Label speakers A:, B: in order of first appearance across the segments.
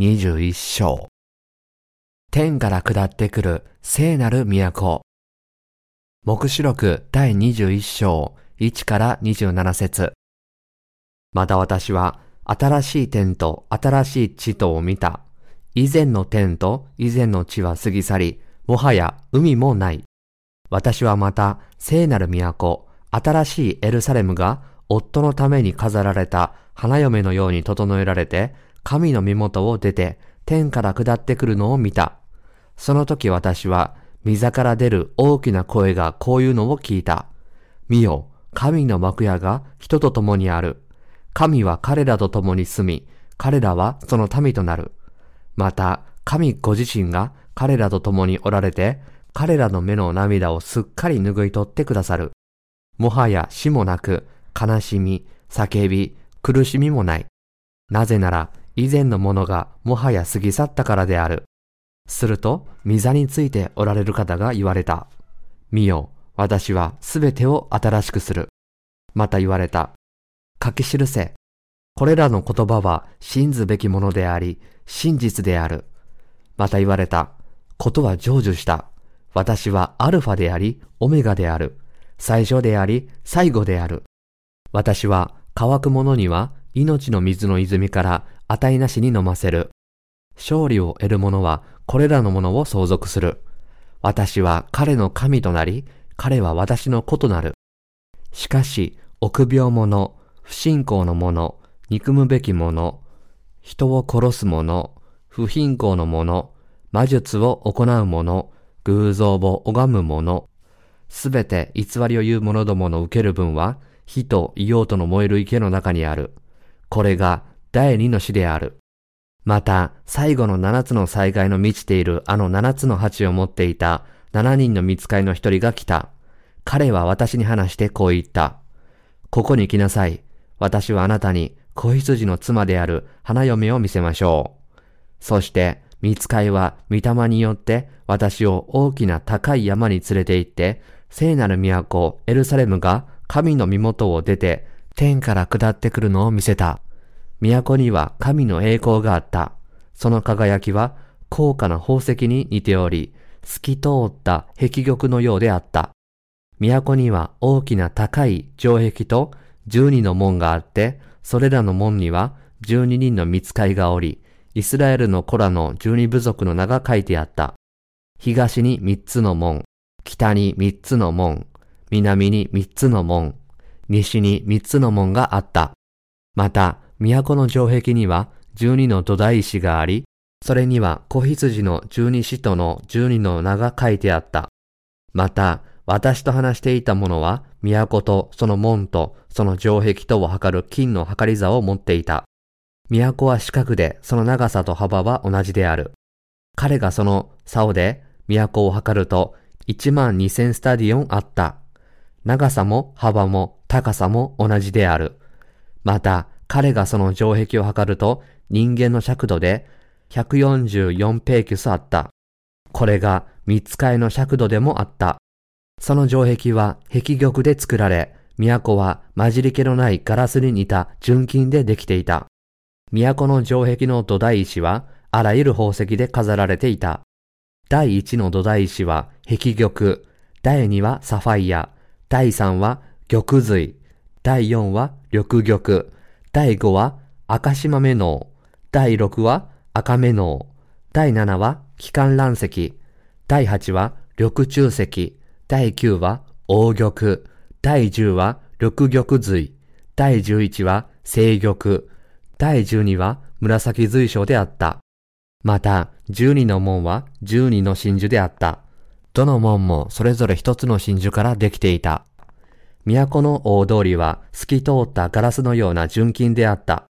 A: 21章。天から下ってくる聖なる都。目視録第21章1から27節また私は新しい天と新しい地とを見た。以前の天と以前の地は過ぎ去り、もはや海もない。私はまた聖なる都、新しいエルサレムが夫のために飾られた花嫁のように整えられて、神の身元を出て天から下ってくるのを見た。その時私は、溝から出る大きな声がこういうのを聞いた。見よ、神の幕屋が人と共にある。神は彼らと共に住み、彼らはその民となる。また、神ご自身が彼らと共におられて、彼らの目の涙をすっかり拭い取ってくださる。もはや死もなく、悲しみ、叫び、苦しみもない。なぜなら、以前のものがもはや過ぎ去ったからである。すると、御座についておられる方が言われた。見よ、私はすべてを新しくする。また言われた。書き記せ。これらの言葉は信ずべきものであり、真実である。また言われた。ことは成就した。私はアルファであり、オメガである。最初であり、最後である。私は乾く者には命の水の泉から値なしに飲ませる。勝利を得る者はこれらのものを相続する。私は彼の神となり、彼は私の子となる。しかし、臆病者、不信仰の者、憎むべき者、人を殺す者、不貧困の者、魔術を行う者、偶像を拝む者、すべて偽りを言う者どもの受ける分は、火と硫黄との燃える池の中にある。これが第二の死である。また、最後の七つの災害の満ちているあの七つの鉢を持っていた七人の見つかりの一人が来た。彼は私に話してこう言った。ここに来なさい。私はあなたに子羊の妻である花嫁を見せましょう。そして、見つかいは御霊によって私を大きな高い山に連れて行って、聖なる都エルサレムが神の身元を出て天から下ってくるのを見せた。都には神の栄光があった。その輝きは高価な宝石に似ており、透き通った壁玉のようであった。都には大きな高い城壁と十二の門があって、それらの門には十二人の見つかいがおり、イスラエルの子らの十二部族の名が書いてあった。東に三つの門、北に三つの門、南に三つの門、西に三つの門があった。また、都の城壁には十二の土台石があり、それには子羊の十二使徒の十二の名が書いてあった。また、私と話していた者は、都とその門とその城壁とを測る金の測り座を持っていた。都は四角で、その長さと幅は同じである。彼がその竿で都を測ると、一万二千スタディオンあった。長さも幅も高さも同じである。また、彼がその城壁を測ると、人間の尺度で144ペーキュスあった。これが三つ替えの尺度でもあった。その城壁は壁玉で作られ、都は混じり気のないガラスに似た純金でできていた。都の城壁の土台石はあらゆる宝石で飾られていた。第一の土台石は壁玉、第二はサファイア、第三は玉髄、第四は緑玉、第五は赤島目脳、第六は赤目脳、第七は気管乱石、第八は緑中石、第九は黄玉、第十は緑玉髄、第十一は青玉、第十二は紫髄章であった。また、十二の門は十二の真珠であった。どの門もそれぞれ一つの真珠からできていた。都の大通りは透き通ったガラスのような純金であった。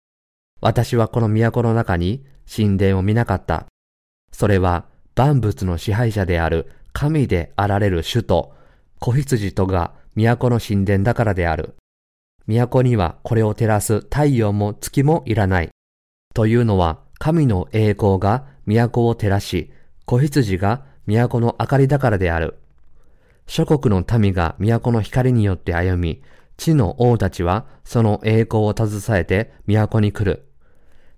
A: 私はこの都の中に神殿を見なかった。それは万物の支配者である神であられる主と子羊とが都の神殿だからである。都にはこれを照らす太陽も月もいらない。というのは、神の栄光が都を照らし、子羊が都の明かりだからである。諸国の民が都の光によって歩み、地の王たちはその栄光を携えて都に来る。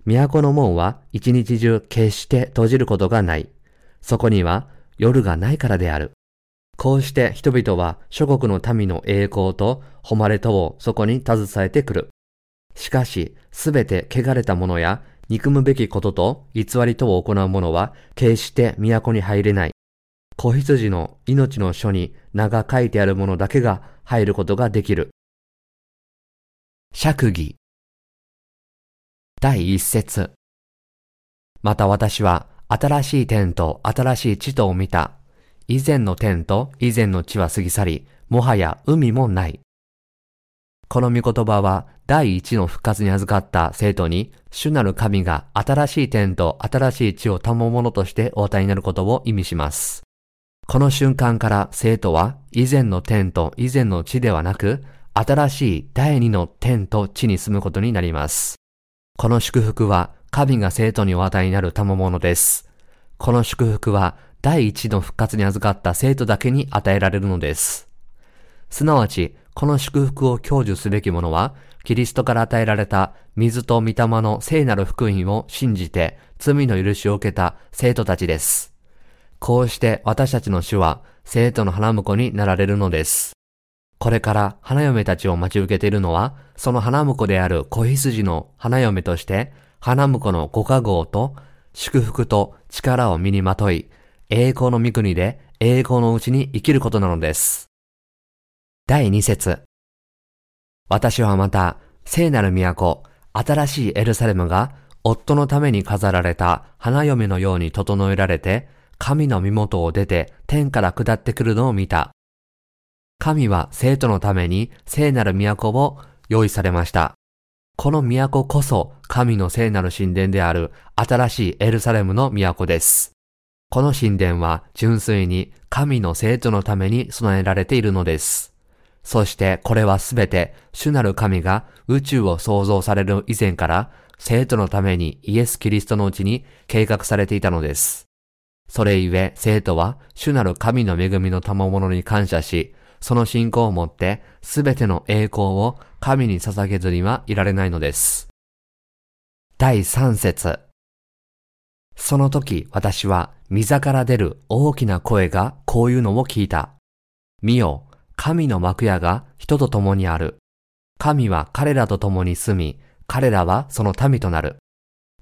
A: 都の門は一日中決して閉じることがない。そこには夜がないからである。こうして人々は諸国の民の栄光と誉れとをそこに携えてくる。しかし、すべて汚れた者や憎むべきことと偽りとを行う者は決して都に入れない。子羊の命の書に名が書いてある者だけが入ることができる。釈義第一節また私は新しい天と新しい地とを見た。以前の天と以前の地は過ぎ去り、もはや海もない。この御言葉は第一の復活に預かった生徒に、主なる神が新しい天と新しい地を賜物としてお与えになることを意味します。この瞬間から生徒は以前の天と以前の地ではなく、新しい第二の天と地に住むことになります。この祝福は神が生徒にお与えになる賜物です。この祝福は第一の復活に預かった生徒だけに与えられるのです。すなわち、この祝福を享受すべき者は、キリストから与えられた水と御霊の聖なる福音を信じて罪の許しを受けた生徒たちです。こうして私たちの主は生徒の花婿になられるのです。これから花嫁たちを待ち受けているのは、その花婿である子羊の花嫁として、花婿のご加護と祝福と力を身にまとい、栄光の御国で栄光のうちに生きることなのです。第2節私はまた、聖なる都、新しいエルサレムが、夫のために飾られた花嫁のように整えられて、神の身元を出て天から下ってくるのを見た。神は生徒のために聖なる都を用意されました。この都こそ神の聖なる神殿である新しいエルサレムの都です。この神殿は純粋に神の生徒のために備えられているのです。そしてこれはすべて主なる神が宇宙を創造される以前から生徒のためにイエス・キリストのうちに計画されていたのです。それゆえ生徒は主なる神の恵みの賜物に感謝し、その信仰をもってすべての栄光を神に捧げずにはいられないのです。第三節その時私は溝から出る大きな声がこういうのを聞いた。見よ、神の幕屋が人と共にある。神は彼らと共に住み、彼らはその民となる。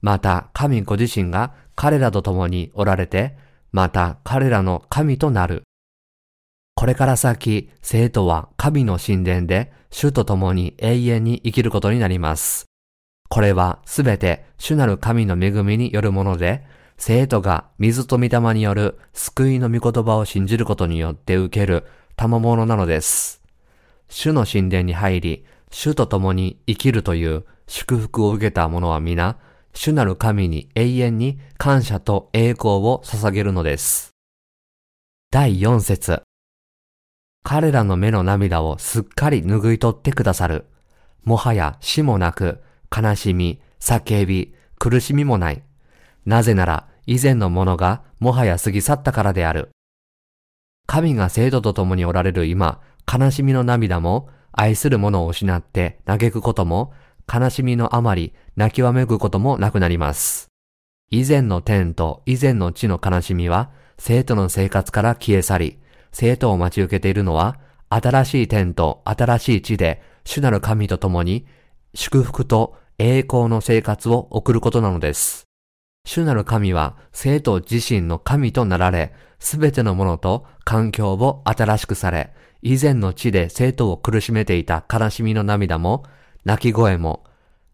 A: また神ご自身が彼らと共におられて、また彼らの神となる。これから先、生徒は神の神殿で主と共に永遠に生きることになります。これはすべて主なる神の恵みによるもので、生徒が水と御霊による救いの御言葉を信じることによって受ける賜物なのです。主の神殿に入り、主と共に生きるという祝福を受けた者は皆、主なる神に永遠に感謝と栄光を捧げるのです。第四節彼らの目の涙をすっかり拭い取ってくださる。もはや死もなく、悲しみ、叫び、苦しみもない。なぜなら以前のものがもはや過ぎ去ったからである。神が生徒と共におられる今、悲しみの涙も、愛する者を失って嘆くことも、悲しみのあまり泣きわめくこともなくなります。以前の天と以前の地の悲しみは、生徒の生活から消え去り、生徒を待ち受けているのは、新しい天と新しい地で、主なる神と共に、祝福と栄光の生活を送ることなのです。主なる神は生徒自身の神となられ、すべてのものと環境を新しくされ、以前の地で生徒を苦しめていた悲しみの涙も、泣き声も、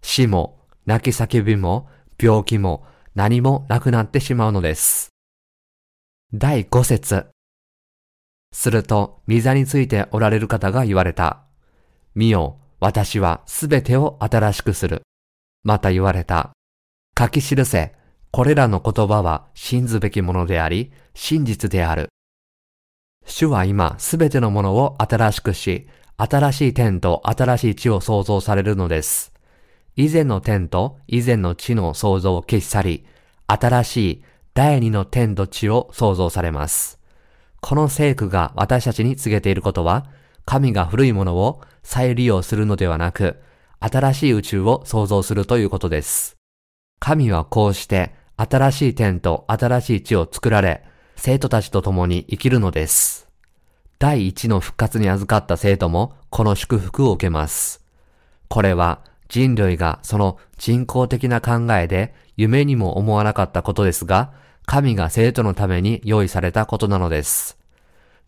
A: 死も、泣き叫びも、病気も、何もなくなってしまうのです。第五節すると、御座についておられる方が言われた。見よ、私はすべてを新しくする。また言われた。書き記せ、これらの言葉は信ずべきものであり、真実である。主は今すべてのものを新しくし、新しい天と新しい地を創造されるのです。以前の天と以前の地の創造を消し去り、新しい第二の天と地を創造されます。この聖句が私たちに告げていることは、神が古いものを再利用するのではなく、新しい宇宙を創造するということです。神はこうして新しい天と新しい地を作られ、生徒たちと共に生きるのです。第一の復活に預かった生徒もこの祝福を受けます。これは人類がその人工的な考えで夢にも思わなかったことですが、神が生徒のために用意されたことなのです。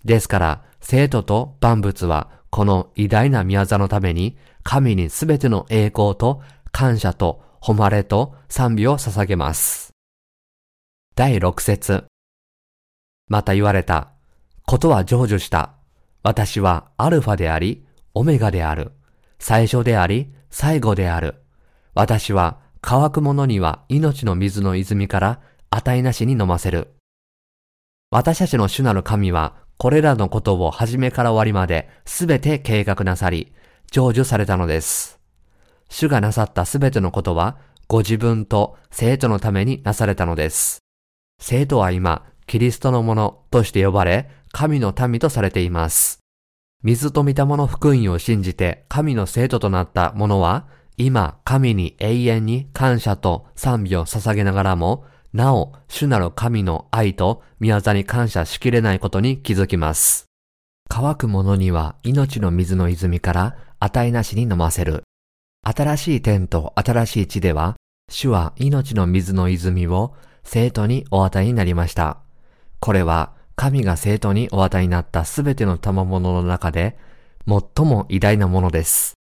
A: ですから、生徒と万物はこの偉大な宮座のために神にすべての栄光と感謝と誉れと賛美を捧げます。第6節また言われた。ことは成就した。私はアルファであり、オメガである。最初であり、最後である。私は乾く者には命の水の泉から値なしに飲ませる。私たちの主なる神は、これらのことを始めから終わりまですべて計画なさり、成就されたのです。主がなさったすべてのことは、ご自分と生徒のためになされたのです。生徒は今、キリストのものとして呼ばれ、神の民とされています。水と御霊の福音を信じて神の生徒となった者は、今、神に永遠に感謝と賛美を捧げながらも、なお、主なる神の愛と宮座に感謝しきれないことに気づきます。乾く者には命の水の泉から値なしに飲ませる。新しい天と新しい地では、主は命の水の泉を生徒にお与えになりました。これは神が生徒にお与えになったすべての賜物の中で最も偉大なものです。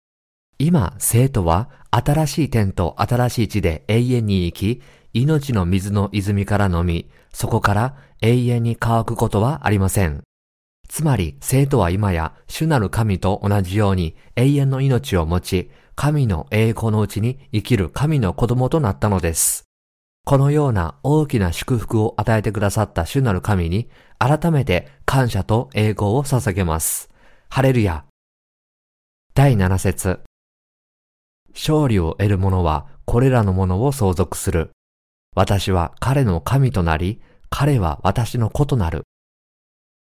A: 今、生徒は新しい天と新しい地で永遠に生き、命の水の泉から飲み、そこから永遠に乾くことはありません。つまり、生徒は今や主なる神と同じように永遠の命を持ち、神の栄光のうちに生きる神の子供となったのです。このような大きな祝福を与えてくださった主なる神に、改めて感謝と栄光を捧げます。ハレルヤ。第7節勝利を得る者はこれらのものを相続する。私は彼の神となり、彼は私の子となる。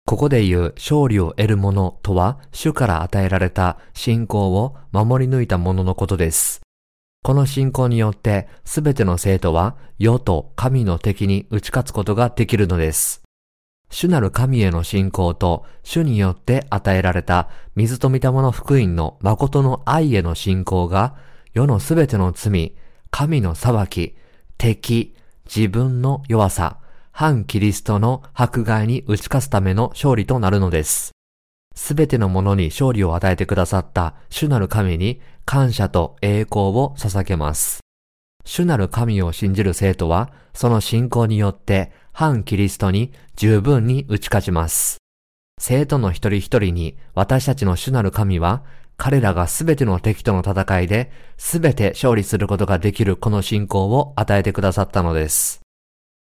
A: ここで言う勝利を得る者とは、主から与えられた信仰を守り抜いた者のことです。この信仰によってすべての生徒は世と神の敵に打ち勝つことができるのです。主なる神への信仰と主によって与えられた水と御霊の福音の誠の愛への信仰が世のすべての罪、神の裁き、敵、自分の弱さ、反キリストの迫害に打ち勝つための勝利となるのです。すべてのものに勝利を与えてくださった主なる神に感謝と栄光を捧げます。主なる神を信じる生徒は、その信仰によって反キリストに十分に打ち勝ちます。生徒の一人一人に私たちの主なる神は、彼らがすべての敵との戦いで、すべて勝利することができるこの信仰を与えてくださったのです。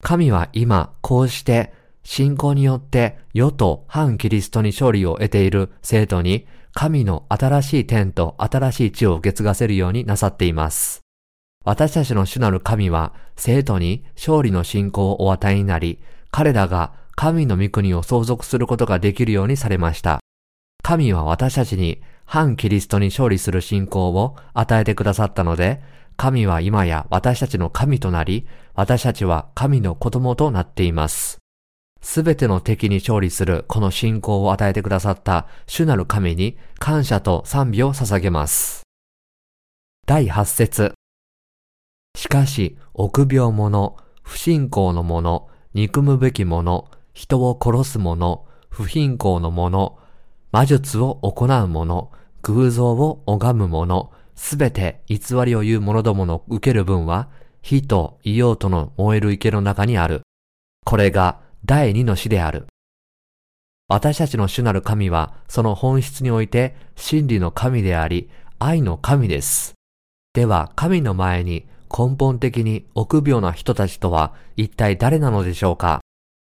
A: 神は今、こうして信仰によって世と反キリストに勝利を得ている生徒に神の新しい天と新しい地を受け継がせるようになさっています。私たちの主なる神は生徒に勝利の信仰をお与えになり、彼らが神の御国を相続することができるようにされました。神は私たちに反キリストに勝利する信仰を与えてくださったので、神は今や私たちの神となり、私たちは神の子供となっています。すべての敵に勝利するこの信仰を与えてくださった主なる神に感謝と賛美を捧げます。第8節しかし、臆病者、不信仰の者、憎むべき者、人を殺す者、不貧困の者、魔術を行う者、偶像を拝む者、すべて偽りを言う者どもの受ける分は、火と硫黄との燃える池の中にある。これが第二の死である。私たちの主なる神は、その本質において真理の神であり、愛の神です。では、神の前に根本的に臆病な人たちとは一体誰なのでしょうか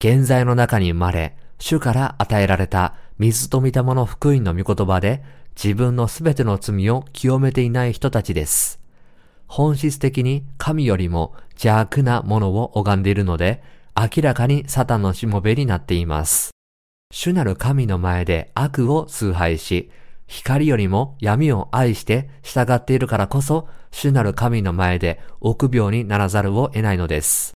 A: 現在の中に生まれ、主から与えられた水と御霊の福音の御言葉で自分のすべての罪を清めていない人たちです。本質的に神よりも邪悪なものを拝んでいるので、明らかにサタンのしもべになっています。主なる神の前で悪を崇拝し、光よりも闇を愛して従っているからこそ、主なる神の前で臆病にならざるを得ないのです。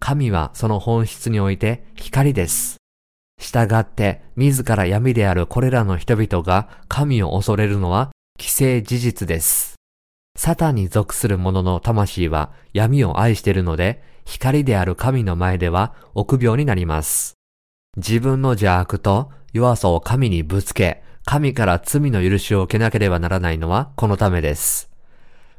A: 神はその本質において光です。従って自ら闇であるこれらの人々が神を恐れるのは既成事実です。サタンに属する者の魂は闇を愛しているので、光である神の前では臆病になります。自分の邪悪と弱さを神にぶつけ、神から罪の許しを受けなければならないのはこのためです。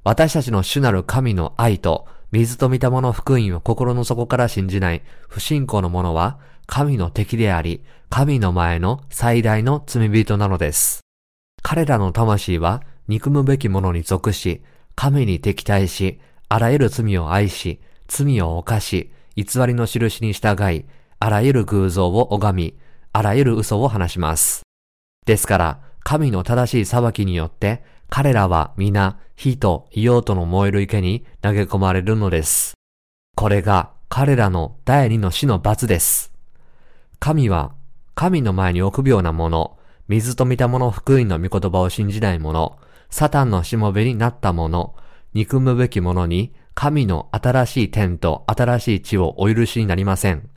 A: 私たちの主なる神の愛と水と見たもの福音を心の底から信じない不信仰の者は神の敵であり、神の前の最大の罪人なのです。彼らの魂は憎むべき者に属し、神に敵対し、あらゆる罪を愛し、罪を犯し、偽りの印に従い、あらゆる偶像を拝み、あらゆる嘘を話します。ですから、神の正しい裁きによって、彼らは皆、火と硫黄との燃える池に投げ込まれるのです。これが彼らの第二の死の罰です。神は、神の前に臆病な者、水と見た者福音の御言葉を信じない者、サタンのしもべになった者、憎むべき者に神の新しい天と新しい地をお許しになりません。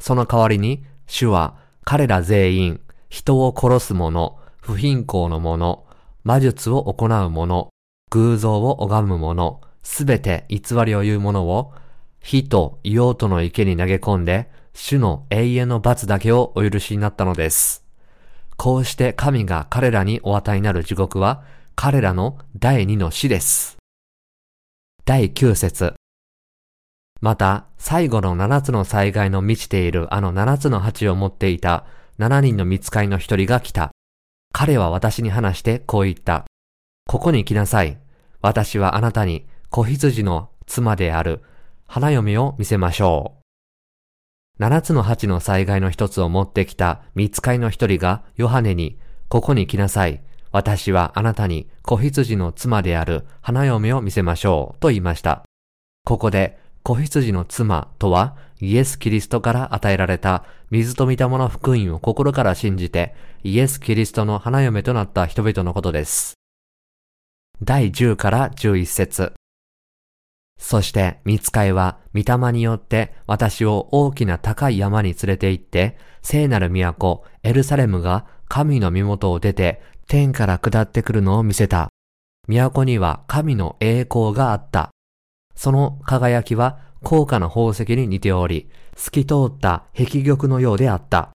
A: その代わりに、主は彼ら全員、人を殺す者、不貧困の者、魔術を行う者、偶像を拝む者、すべて偽りを言う者を、火と硫黄との池に投げ込んで、主の永遠の罰だけをお許しになったのです。こうして神が彼らにお与えになる地獄は、彼らの第二の死です。第九節また、最後の七つの災害の満ちているあの七つの鉢を持っていた七人の見つかりの一人が来た。彼は私に話してこう言った。ここに来なさい。私はあなたに子羊の妻である花嫁を見せましょう。七つの鉢の災害の一つを持ってきた見つかりの一人がヨハネに、ここに来なさい。私はあなたに子羊の妻である花嫁を見せましょう。と言いました。ここで子羊の妻とはイエス・キリストから与えられた水と見たもの福音を心から信じてイエス・キリストの花嫁となった人々のことです。第10から11節そして、見つかいは、御霊によって私を大きな高い山に連れて行って、聖なる都、エルサレムが神の身元を出て、天から下ってくるのを見せた。都には神の栄光があった。その輝きは高価な宝石に似ており、透き通った壁玉のようであった。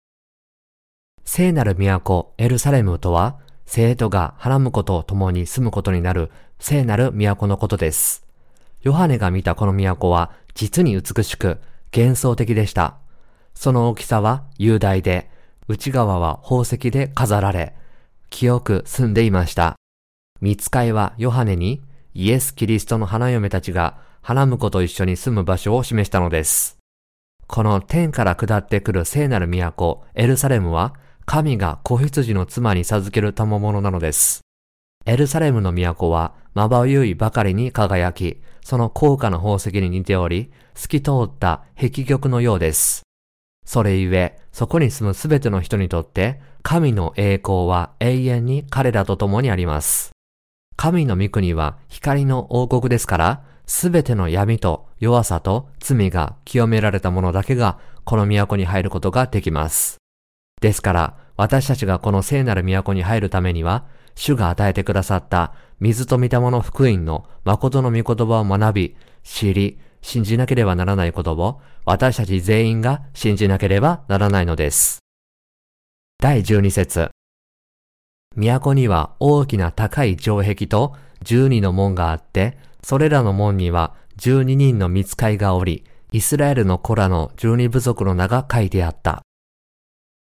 A: 聖なる都エルサレムとは、生徒がはらむことを共に住むことになる聖なる都のことです。ヨハネが見たこの都は実に美しく幻想的でした。その大きさは雄大で、内側は宝石で飾られ、清く住んでいました。見つかいはヨハネにイエス・キリストの花嫁たちが花婿と一緒に住む場所を示したのです。この天から下ってくる聖なる都、エルサレムは、神が子羊の妻に授ける賜物なのです。エルサレムの都は、まばゆいばかりに輝き、その高価な宝石に似ており、透き通った壁玉のようです。それゆえ、そこに住むすべての人にとって、神の栄光は永遠に彼らと共にあります。神の御国は光の王国ですから、すべての闇と弱さと罪が清められた者だけがこの都に入ることができます。ですから、私たちがこの聖なる都に入るためには、主が与えてくださった水と御霊の福音の誠の御言葉を学び、知り、信じなければならないことを私たち全員が信じなければならないのです。第12節都には大きな高い城壁と12の門があって、それらの門には12人の見つかいがおり、イスラエルの子らの12部族の名が書いてあった。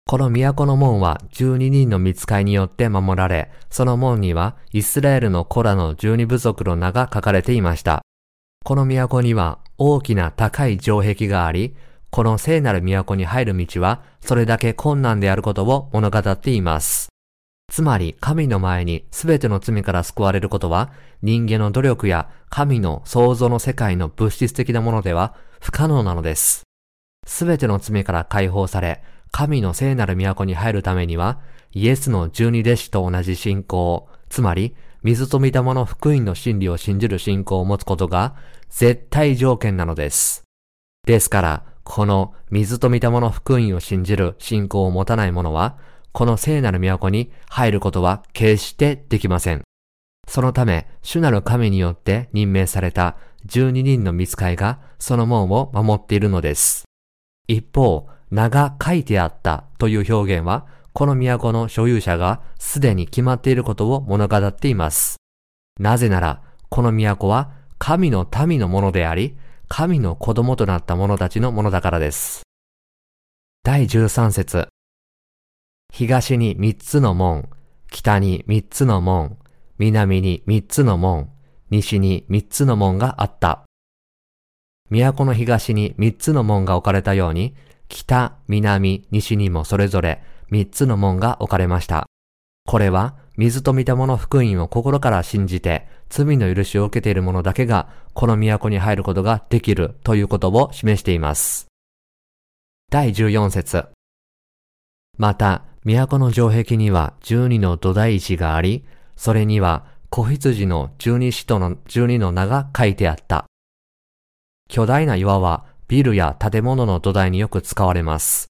A: この都の門は12人の見つかいによって守られ、その門にはイスラエルの子らの12部族の名が書かれていました。この都には大きな高い城壁があり、この聖なる都に入る道はそれだけ困難であることを物語っています。つまり神の前に全ての罪から救われることは人間の努力や神の創造の世界の物質的なものでは不可能なのです。全ての罪から解放され、神の聖なる都に入るためには、イエスの十二弟子と同じ信仰、つまり、水と御霊の福音の真理を信じる信仰を持つことが絶対条件なのです。ですから、この水と御霊の福音を信じる信仰を持たない者は、この聖なる都に入ることは決してできません。そのため、主なる神によって任命された12人の見つかいがその門を守っているのです。一方、名が書いてあったという表現は、この都の所有者がすでに決まっていることを物語っています。なぜなら、この都は神の民のものであり、神の子供となった者たちのものだからです。第13節東に三つの門、北に三つの門、南に三つの門、西に三つの門があった。都の東に三つの門が置かれたように、北、南、西にもそれぞれ三つの門が置かれました。これは、水と御霊の福音を心から信じて、罪の許しを受けている者だけが、この都に入ることができるということを示しています。第14節また、都の城壁には十二の土台石があり、それには子羊の十二使徒の十二の名が書いてあった。巨大な岩はビルや建物の土台によく使われます。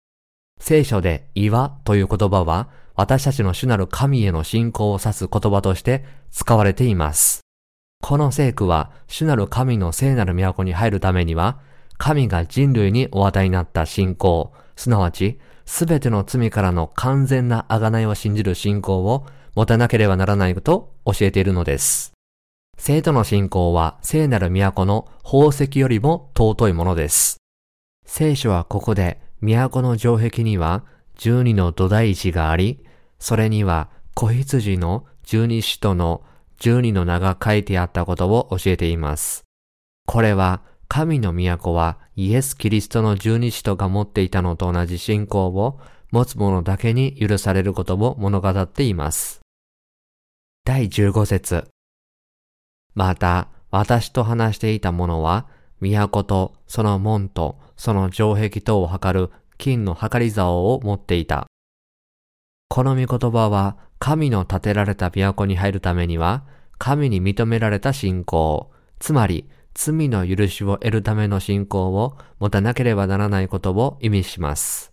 A: 聖書で岩という言葉は私たちの主なる神への信仰を指す言葉として使われています。この聖句は主なる神の聖なる都に入るためには神が人類にお与えになった信仰、すなわちすべての罪からの完全な贖いを信じる信仰を持たなければならないと教えているのです。生徒の信仰は聖なる都の宝石よりも尊いものです。聖書はここで都の城壁には十二の土台石があり、それには子羊の十二使徒の十二の名が書いてあったことを教えています。これは神の都はイエス・キリストの十二使徒が持っていたのと同じ信仰を持つ者だけに許されることを物語っています。第15節また、私と話していた者は、都とその門とその城壁等を測る金の測り竿を持っていた。この御言葉は、神の建てられた都に入るためには、神に認められた信仰、つまり罪の許しを得るための信仰を持たなければならないことを意味します。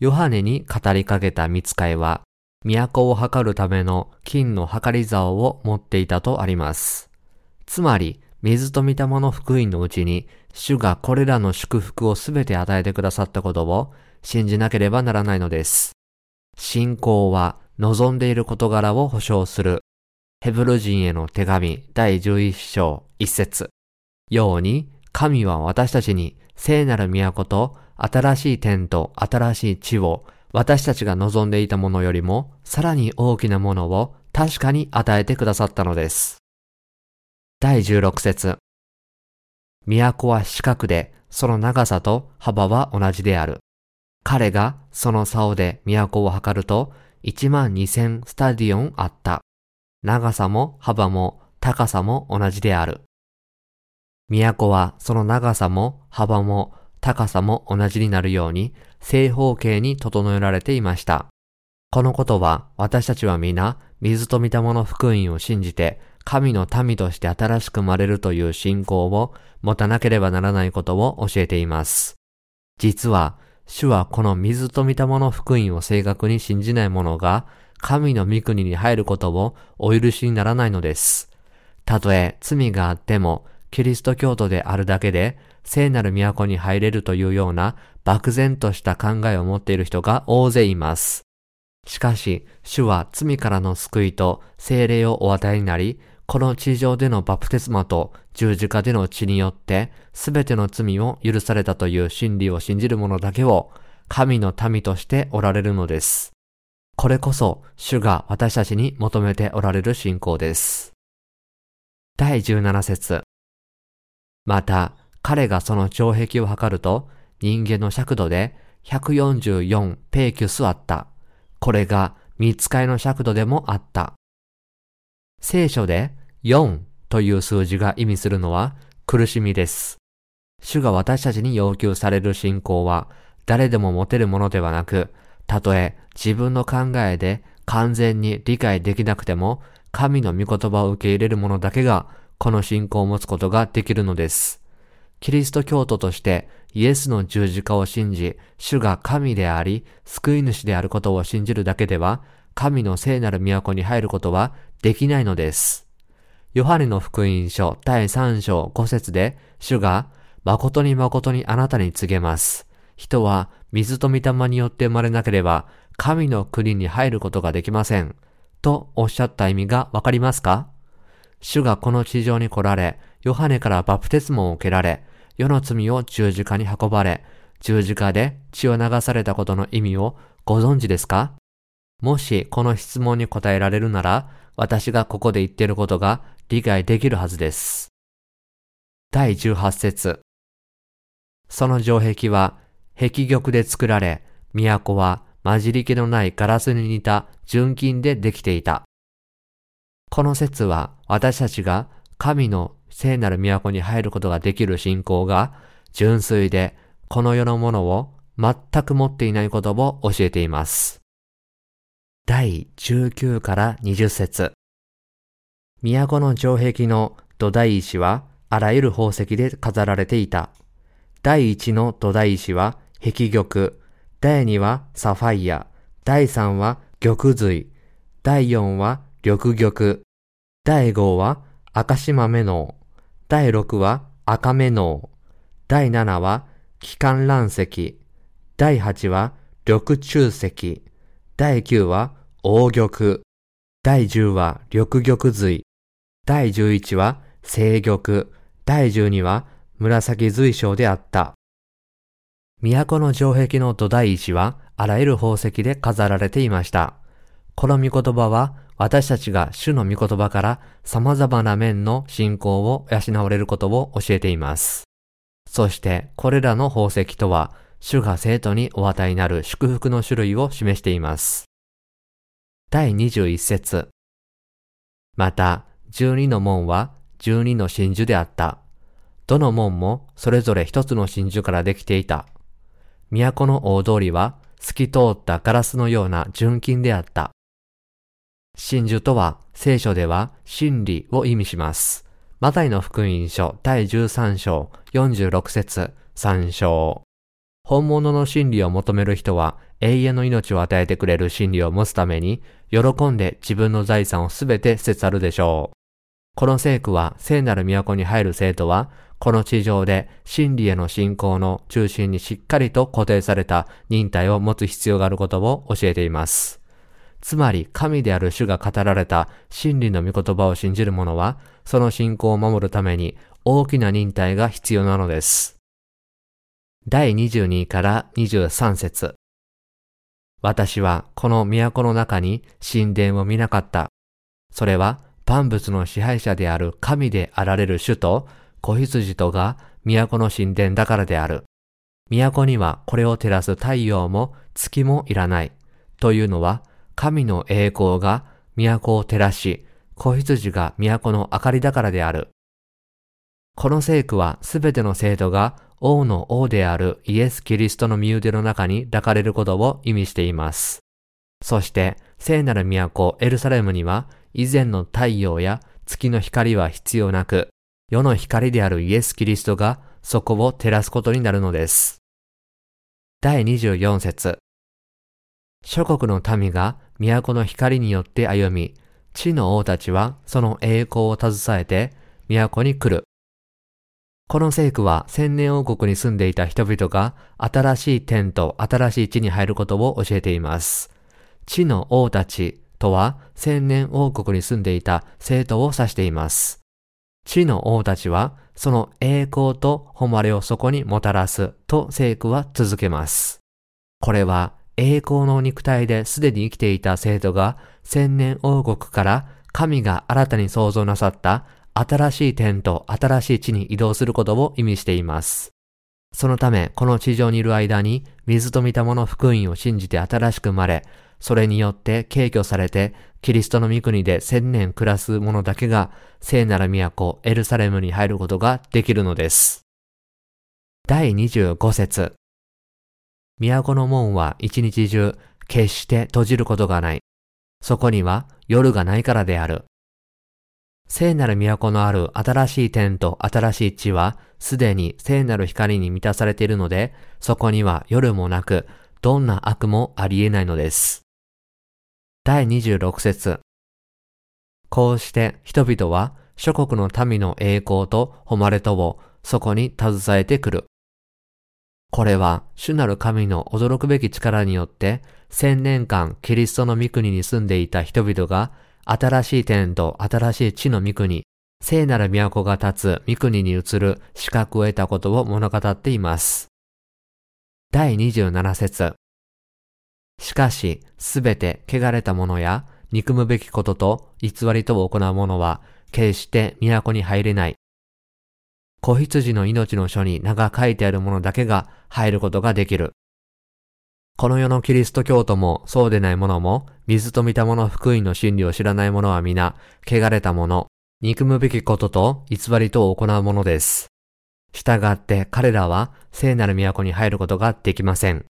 A: ヨハネに語りかけた見つかいは、都を測るための金の測り竿を持っていたとあります。つまり、水と御霊の福音のうちに、主がこれらの祝福をすべて与えてくださったことを信じなければならないのです。信仰は望んでいる事柄を保証する。ヘブル人への手紙第11章1節ように、神は私たちに聖なる都と新しい天と新しい地を私たちが望んでいたものよりもさらに大きなものを確かに与えてくださったのです。第16節都は四角で、その長さと幅は同じである。彼がその竿で都を測ると、1万2000スタディオンあった。長さも幅も高さも同じである。都はその長さも幅も高さも同じになるように正方形に整えられていました。このことは私たちは皆水と御霊の福音を信じて神の民として新しく生まれるという信仰を持たなければならないことを教えています。実は、主はこの水と御霊の福音を正確に信じない者が神の御国に入ることをお許しにならないのです。たとえ罪があっても、キリスト教徒であるだけで聖なる都に入れるというような漠然とした考えを持っている人が大勢います。しかし、主は罪からの救いと精霊をお与えになり、この地上でのバプテスマと十字架での血によって全ての罪を許されたという真理を信じる者だけを神の民としておられるのです。これこそ主が私たちに求めておられる信仰です。第17節また、彼がその城壁を測ると、人間の尺度で144ペーキュスあった。これが見つかいの尺度でもあった。聖書で4という数字が意味するのは苦しみです。主が私たちに要求される信仰は誰でも持てるものではなく、たとえ自分の考えで完全に理解できなくても、神の御言葉を受け入れる者だけが、この信仰を持つことができるのです。キリスト教徒としてイエスの十字架を信じ、主が神であり、救い主であることを信じるだけでは、神の聖なる都に入ることはできないのです。ヨハネの福音書第3章5節で、主が、誠に誠にあなたに告げます。人は水と御霊によって生まれなければ、神の国に入ることができません。とおっしゃった意味がわかりますか？主がこの地上に来られ、ヨハネからバプテスモを受けられ、世の罪を十字架に運ばれ、十字架で血を流されたことの意味をご存知ですか？もしこの質問に答えられるなら、私がここで言ってることが理解できるはずです。第18節その城壁は壁玉で作られ、都は混じり気のないガラスに似た純金でできていた。この説は私たちが神の聖なる都に入ることができる信仰が純粋でこの世のものを全く持っていないことを教えています。第19から20節。都の城壁の土台石はあらゆる宝石で飾られていた。第1の土台石は壁玉、第2はサファイア、第3は玉髄、第4は緑玉、第5は赤島目の、第6は赤目の、第7は気管乱石、第8は緑中石、第9は黄玉、第10は緑玉髄、第11は青玉、第12は紫髄章であった。都の城壁の土台石はあらゆる宝石で飾られていました。この御言葉は私たちが主の御言葉から様々な面の信仰を養われることを教えています。そしてこれらの宝石とは主が生徒にお与えになる祝福の種類を示しています。第21節また、12の門は12の真珠であった。どの門もそれぞれ一つの真珠からできていた。都の大通りは透き通ったガラスのような純金であった。真珠とは聖書では真理を意味します。マタイの福音書第13章46節3章。本物の真理を求める人は永遠の命を与えてくれる真理を持つために喜んで自分の財産をすべて捨て去るでしょう。この聖句は聖なる都に入る生徒はこの地上で真理への信仰の中心にしっかりと固定された忍耐を持つ必要があることを教えています。つまり神である主が語られた真理の御言葉を信じる者は、その信仰を守るために大きな忍耐が必要なのです。第22から23節私はこの都の中に神殿を見なかった。それは万物の支配者である神であられる主と子羊とが都の神殿だからである。都にはこれを照らす太陽も月もいらない。というのは神の栄光が都を照らし、子羊が都の明かりだからである。この聖句はすべての生徒が王の王であるイエス・キリストの身腕の中に抱かれることを意味しています。そして聖なる都エルサレムには以前の太陽や月の光は必要なく、世の光であるイエス・キリストがそこを照らすことになるのです。第24節諸国の民が都の光によって歩み、地の王たちはその栄光を携えて都に来る。この聖句は千年王国に住んでいた人々が新しい天と新しい地に入ることを教えています。地の王たちとは千年王国に住んでいた生徒を指しています。地の王たちはその栄光と誉れをそこにもたらすと聖句は続けます。これは栄光の肉体ですでに生きていた生徒が千年王国から神が新たに創造なさった新しい天と新しい地に移動することを意味しています。そのため、この地上にいる間に、水と御霊の福音を信じて新しく生まれ、それによって敬挙されて、キリストの御国で千年暮らす者だけが、聖なる都エルサレムに入ることができるのです。第25節都の門は一日中決して閉じることがない。そこには夜がないからである。聖なる都のある新しい天と新しい地は、すでに聖なる光に満たされているので、そこには夜もなく、どんな悪もありえないのです。第26節こうして人々は諸国の民の栄光と誉れとをそこに携えてくる。これは主なる神の驚くべき力によって千年間キリストの御国に住んでいた人々が新しい天と新しい地の御国、聖なる都が立つ御国に移る資格を得たことを物語っています。第27節しかし、すべて汚れた者や憎むべきことと偽りとを行う者は、決して都に入れない。子羊の命の書に名が書いてある者だけが入ることができる。この世のキリスト教徒もそうでない者も、水と見た者福音の真理を知らない者は皆、汚れた者、憎むべきことと偽りとを行う者です。従って彼らは聖なる都に入ることができません。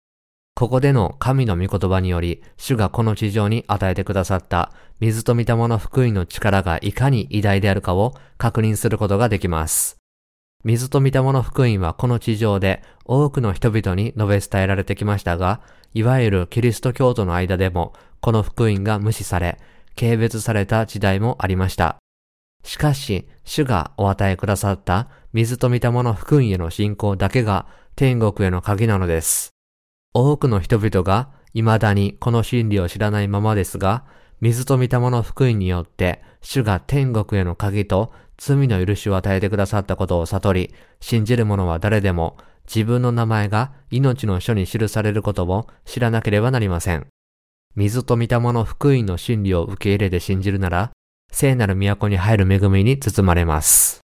A: ここでの神の御言葉により、主がこの地上に与えてくださった水と見た者福音の力がいかに偉大であるかを確認することができます。水と見たもの福音はこの地上で多くの人々に述べ伝えられてきましたが、いわゆるキリスト教徒の間でもこの福音が無視され、軽蔑された時代もありました。しかし、主がお与えくださった水と見たもの福音への信仰だけが天国への鍵なのです。多くの人々が未だにこの真理を知らないままですが、水と見たもの福音によって主が天国への鍵と罪の許しを与えてくださったことを悟り、信じる者は誰でも自分の名前が命の書に記されることを知らなければなりません。水と見たもの福音の真理を受け入れて信じるなら、聖なる都に入る恵みに包まれます。